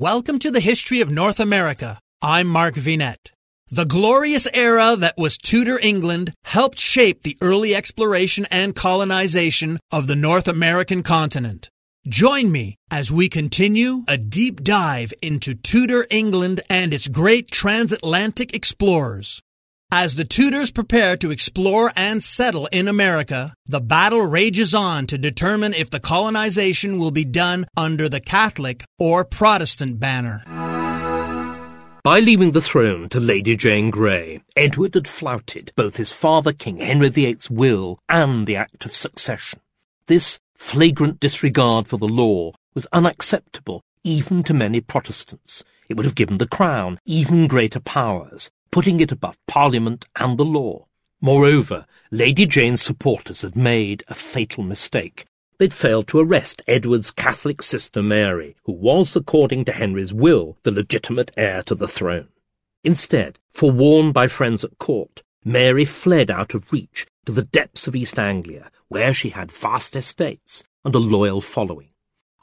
Welcome to the history of North America. I'm Mark Vinet. The glorious era that was Tudor England helped shape the early exploration and colonization of the North American continent. Join me as we continue a deep dive into Tudor England and its great transatlantic explorers. As the Tudors prepare to explore and settle in America, the battle rages on to determine if the colonization will be done under the Catholic or Protestant banner. By leaving the throne to Lady Jane Grey, Edward had flouted both his father King Henry VIII's will and the Act of Succession. This flagrant disregard for the law was unacceptable even to many Protestants. It would have given the Crown even greater powers, putting it above Parliament and the law. Moreover, Lady Jane's supporters had made a fatal mistake. They'd failed to arrest Edward's Catholic sister Mary, who was, according to Henry's will, the legitimate heir to the throne. Instead, forewarned by friends at court, Mary fled out of reach to the depths of East Anglia, where she had vast estates and a loyal following.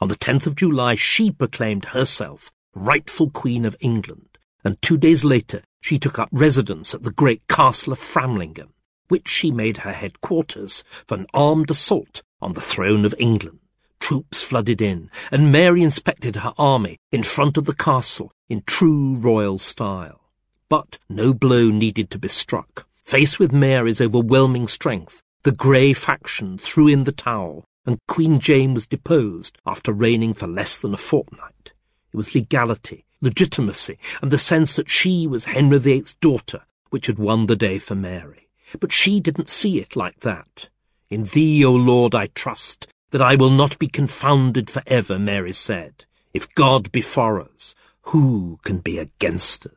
On the 10th of July, she proclaimed herself rightful Queen of England, and two days later she took up residence at the great castle of Framlingham, which she made her headquarters for an armed assault on the throne of England. Troops flooded in, and Mary inspected her army in front of the castle in true royal style. But no blow needed to be struck. Faced with Mary's overwhelming strength, the Grey faction threw in the towel, and Queen Jane was deposed after reigning for less than a fortnight. It was legality, legitimacy, and the sense that she was Henry VIII's daughter which had won the day for Mary. But she didn't see it like that. In thee, O Lord, I trust, that I will not be confounded for ever, Mary said. If God be for us, who can be against us?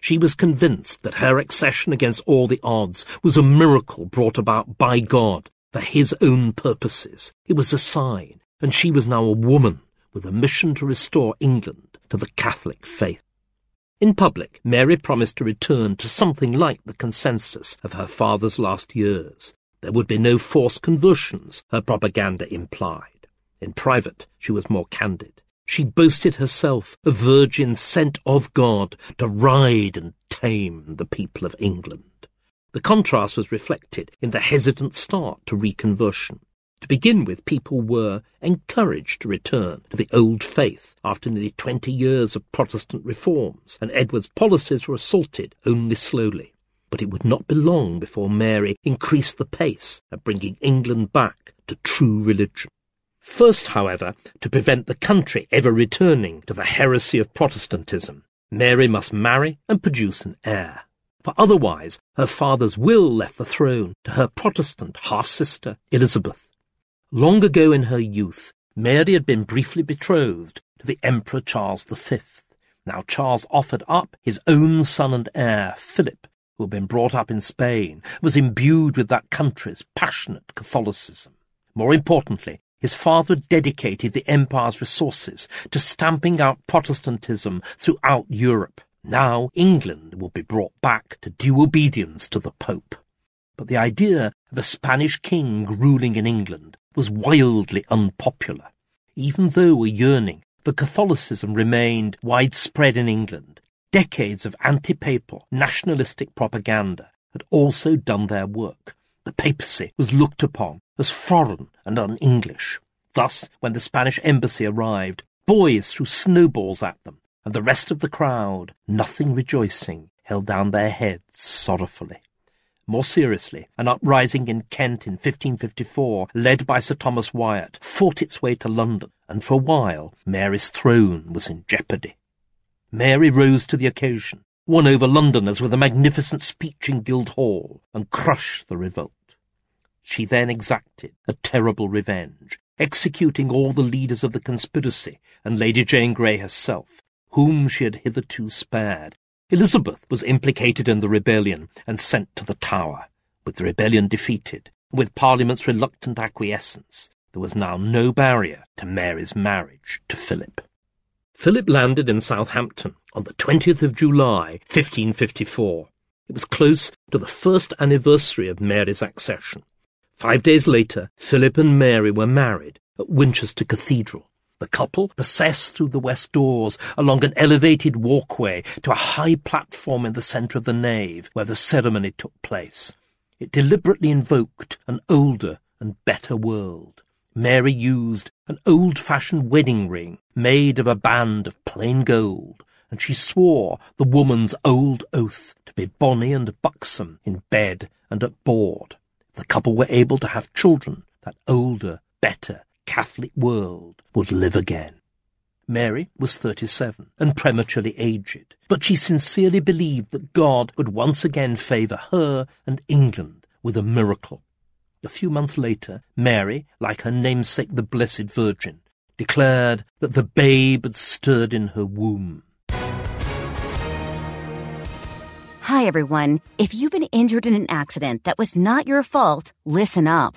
She was convinced that her accession against all the odds was a miracle brought about by God for his own purposes. It was a sign, and she was now a woman with a mission to restore England to the Catholic faith. In public, Mary promised to return to something like the consensus of her father's last years. There would be no forced conversions, her propaganda implied. In private, she was more candid. She boasted herself a virgin sent of God to ride and tame the people of England. The contrast was reflected in the hesitant start to reconversion. To begin with, people were encouraged to return to the old faith after nearly twenty years of Protestant reforms, and Edward's policies were assaulted only slowly. But it would not be long before Mary increased the pace of bringing England back to true religion. First, however, to prevent the country ever returning to the heresy of Protestantism, Mary must marry and produce an heir. For otherwise, her father's will left the throne to her Protestant half-sister, Elizabeth. Long ago in her youth, Mary had been briefly betrothed to the Emperor Charles V. Now Charles offered up his own son and heir, Philip, who had been brought up in Spain, was imbued with that country's passionate Catholicism. More importantly, his father dedicated the empire's resources to stamping out Protestantism throughout Europe. Now England will be brought back to due obedience to the Pope. But the idea a Spanish king ruling in England was wildly unpopular. Even though a yearning for Catholicism remained widespread in England, decades of anti-papal, nationalistic propaganda had also done their work. The papacy was looked upon as foreign and un-English. Thus, when the Spanish embassy arrived, boys threw snowballs at them, and the rest of the crowd, nothing rejoicing, held down their heads sorrowfully. More seriously, an uprising in Kent in 1554, led by Sir Thomas Wyatt, fought its way to London, and for a while Mary's throne was in jeopardy. Mary rose to the occasion, won over Londoners with a magnificent speech in Guildhall, and crushed the revolt. She then exacted a terrible revenge, executing all the leaders of the conspiracy and Lady Jane Grey herself, whom she had hitherto spared, Elizabeth was implicated in the rebellion and sent to the Tower. With the rebellion defeated, and with Parliament's reluctant acquiescence, there was now no barrier to Mary's marriage to Philip. Philip landed in Southampton on the 20th of July, 1554. It was close to the first anniversary of Mary's accession. Five days later, Philip and Mary were married at Winchester Cathedral. The couple processed through the west doors along an elevated walkway to a high platform in the centre of the nave where the ceremony took place. It deliberately invoked an older and better world. Mary used an old-fashioned wedding ring made of a band of plain gold, and she swore the woman's old oath to be bonny and buxom in bed and at board. the couple were able to have children, that older, better Catholic world would live again. Mary was 37 and prematurely aged, but she sincerely believed that God would once again favour her and England with a miracle. A few months later, Mary, like her namesake the Blessed Virgin, declared that the babe had stirred in her womb. Hi, everyone. If you've been injured in an accident that was not your fault, listen up.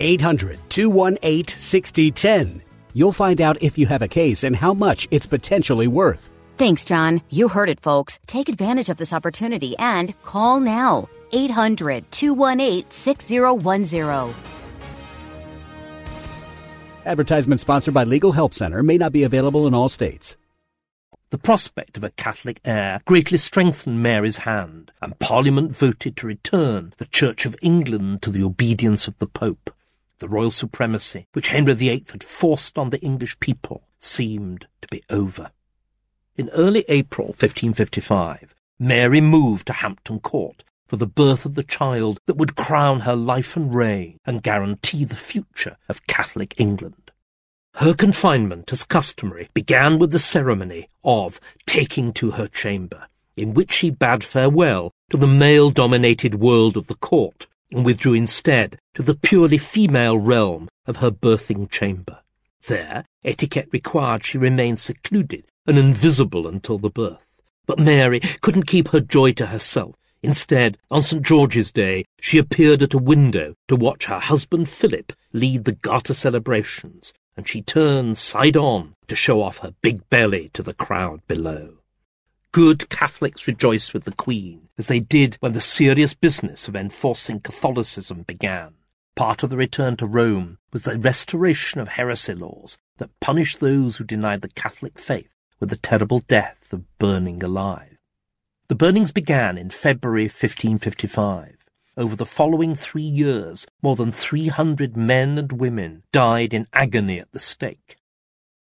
800 218 6010. You'll find out if you have a case and how much it's potentially worth. Thanks, John. You heard it, folks. Take advantage of this opportunity and call now. 800 218 6010. Advertisement sponsored by Legal Help Center may not be available in all states. The prospect of a Catholic heir greatly strengthened Mary's hand, and Parliament voted to return the Church of England to the obedience of the Pope. The royal supremacy, which Henry VIII had forced on the English people, seemed to be over. In early April 1555, Mary moved to Hampton Court for the birth of the child that would crown her life and reign and guarantee the future of Catholic England. Her confinement, as customary, began with the ceremony of taking to her chamber, in which she bade farewell to the male-dominated world of the court and withdrew instead to the purely female realm of her birthing chamber. There, etiquette required she remain secluded and invisible until the birth. But Mary couldn't keep her joy to herself Instead, on St. George's Day, she appeared at a window to watch her husband Philip lead the Garter celebrations, and she turned side on to show off her big belly to the crowd below. Good Catholics rejoiced with the Queen, as they did when the serious business of enforcing Catholicism began. Part of the return to Rome was the restoration of heresy laws that punished those who denied the Catholic faith with the terrible death of burning alive. The burnings began in February 1555. Over the following three years, more than 300 men and women died in agony at the stake.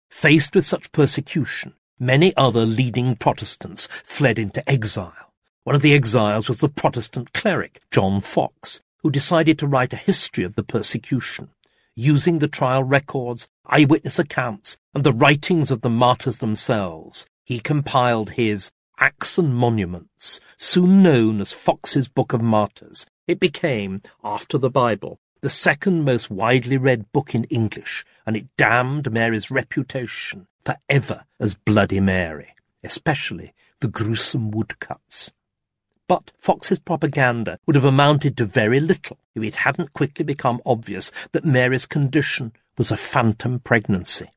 Faced with such persecution, many other leading Protestants fled into exile. One of the exiles was the Protestant cleric, John Foxe, who decided to write a history of the persecution, using the trial records, eyewitness accounts, and the writings of the martyrs themselves. He compiled his Acts and Monuments, soon known as Foxe's Book of Martyrs. It became, after the Bible, the second most widely read book in English, and it damned Mary's reputation forever as Bloody Mary, especially the gruesome woodcuts. But Foxe's propaganda would have amounted to very little if it hadn't quickly become obvious that Mary's condition was a phantom pregnancy.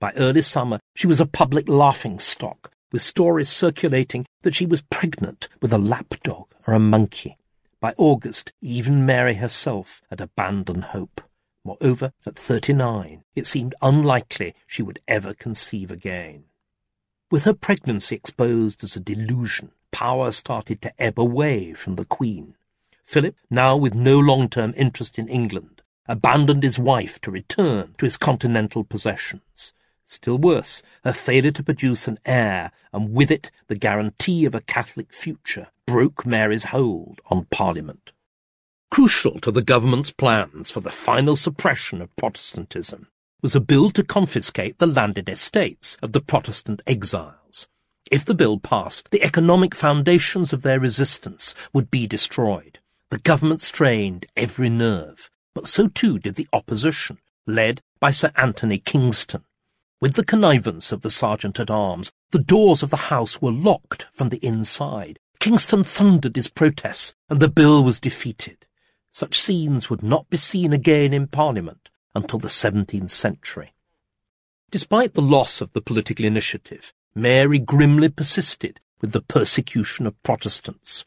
By early summer, she was a public laughing stock, with stories circulating that she was pregnant with a lapdog or a monkey. By August, even Mary herself had abandoned hope. Moreover, at thirty-nine, it seemed unlikely she would ever conceive again. With her pregnancy exposed as a delusion, power started to ebb away from the Queen. Philip, now with no long-term interest in England, abandoned his wife to return to his continental possessions. Still worse, her failure to produce an heir, and with it the guarantee of a Catholic future, broke Mary's hold on Parliament. Crucial to the government's plans for the final suppression of Protestantism was a bill to confiscate the landed estates of the Protestant exiles. If the bill passed, the economic foundations of their resistance would be destroyed. The government strained every nerve, but so too did the opposition, led by Sir Anthony Kingston. With the connivance of the sergeant at arms, the doors of the house were locked from the inside. Kingston thundered his protests, and the bill was defeated. Such scenes would not be seen again in Parliament until the 17th century. Despite the loss of the political initiative, Mary grimly persisted with the persecution of Protestants.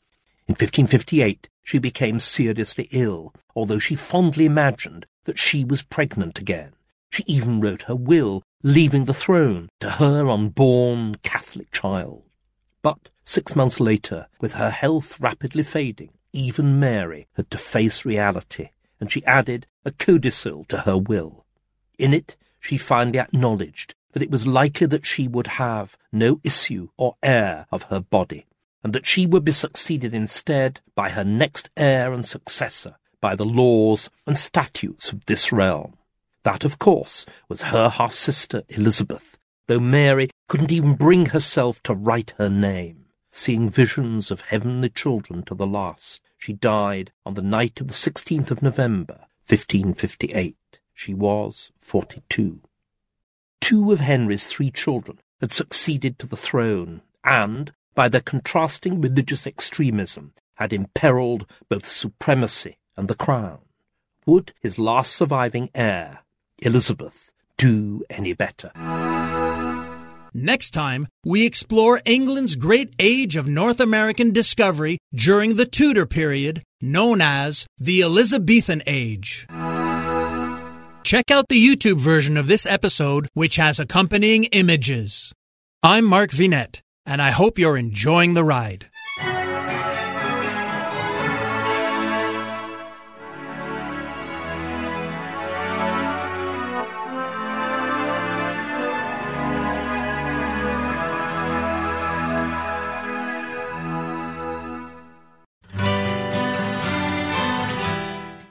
In 1558, she became seriously ill, although she fondly imagined that she was pregnant again. She even wrote her will, leaving the throne to her unborn Catholic child. But six months later, with her health rapidly fading, even Mary had to face reality, and she added a codicil to her will. In it, she finally acknowledged that it was likely that she would have no issue or heir of her body, and that she would be succeeded instead by her next heir and successor by the laws and statutes of this realm. That, of course, was her half sister Elizabeth, though Mary couldn't even bring herself to write her name. Seeing visions of heavenly children to the last, she died on the night of the 16th of November, 1558. She was forty-two. Two of Henry's three children had succeeded to the throne and, by their contrasting religious extremism, had imperilled both supremacy and the crown. Would his last surviving heir, Elizabeth, do any better? Next time, we explore England's great age of North American discovery during the Tudor period, known as the Elizabethan Age. Check out the YouTube version of this episode, which has accompanying images. I'm Mark Vinet, and I hope you're enjoying the ride.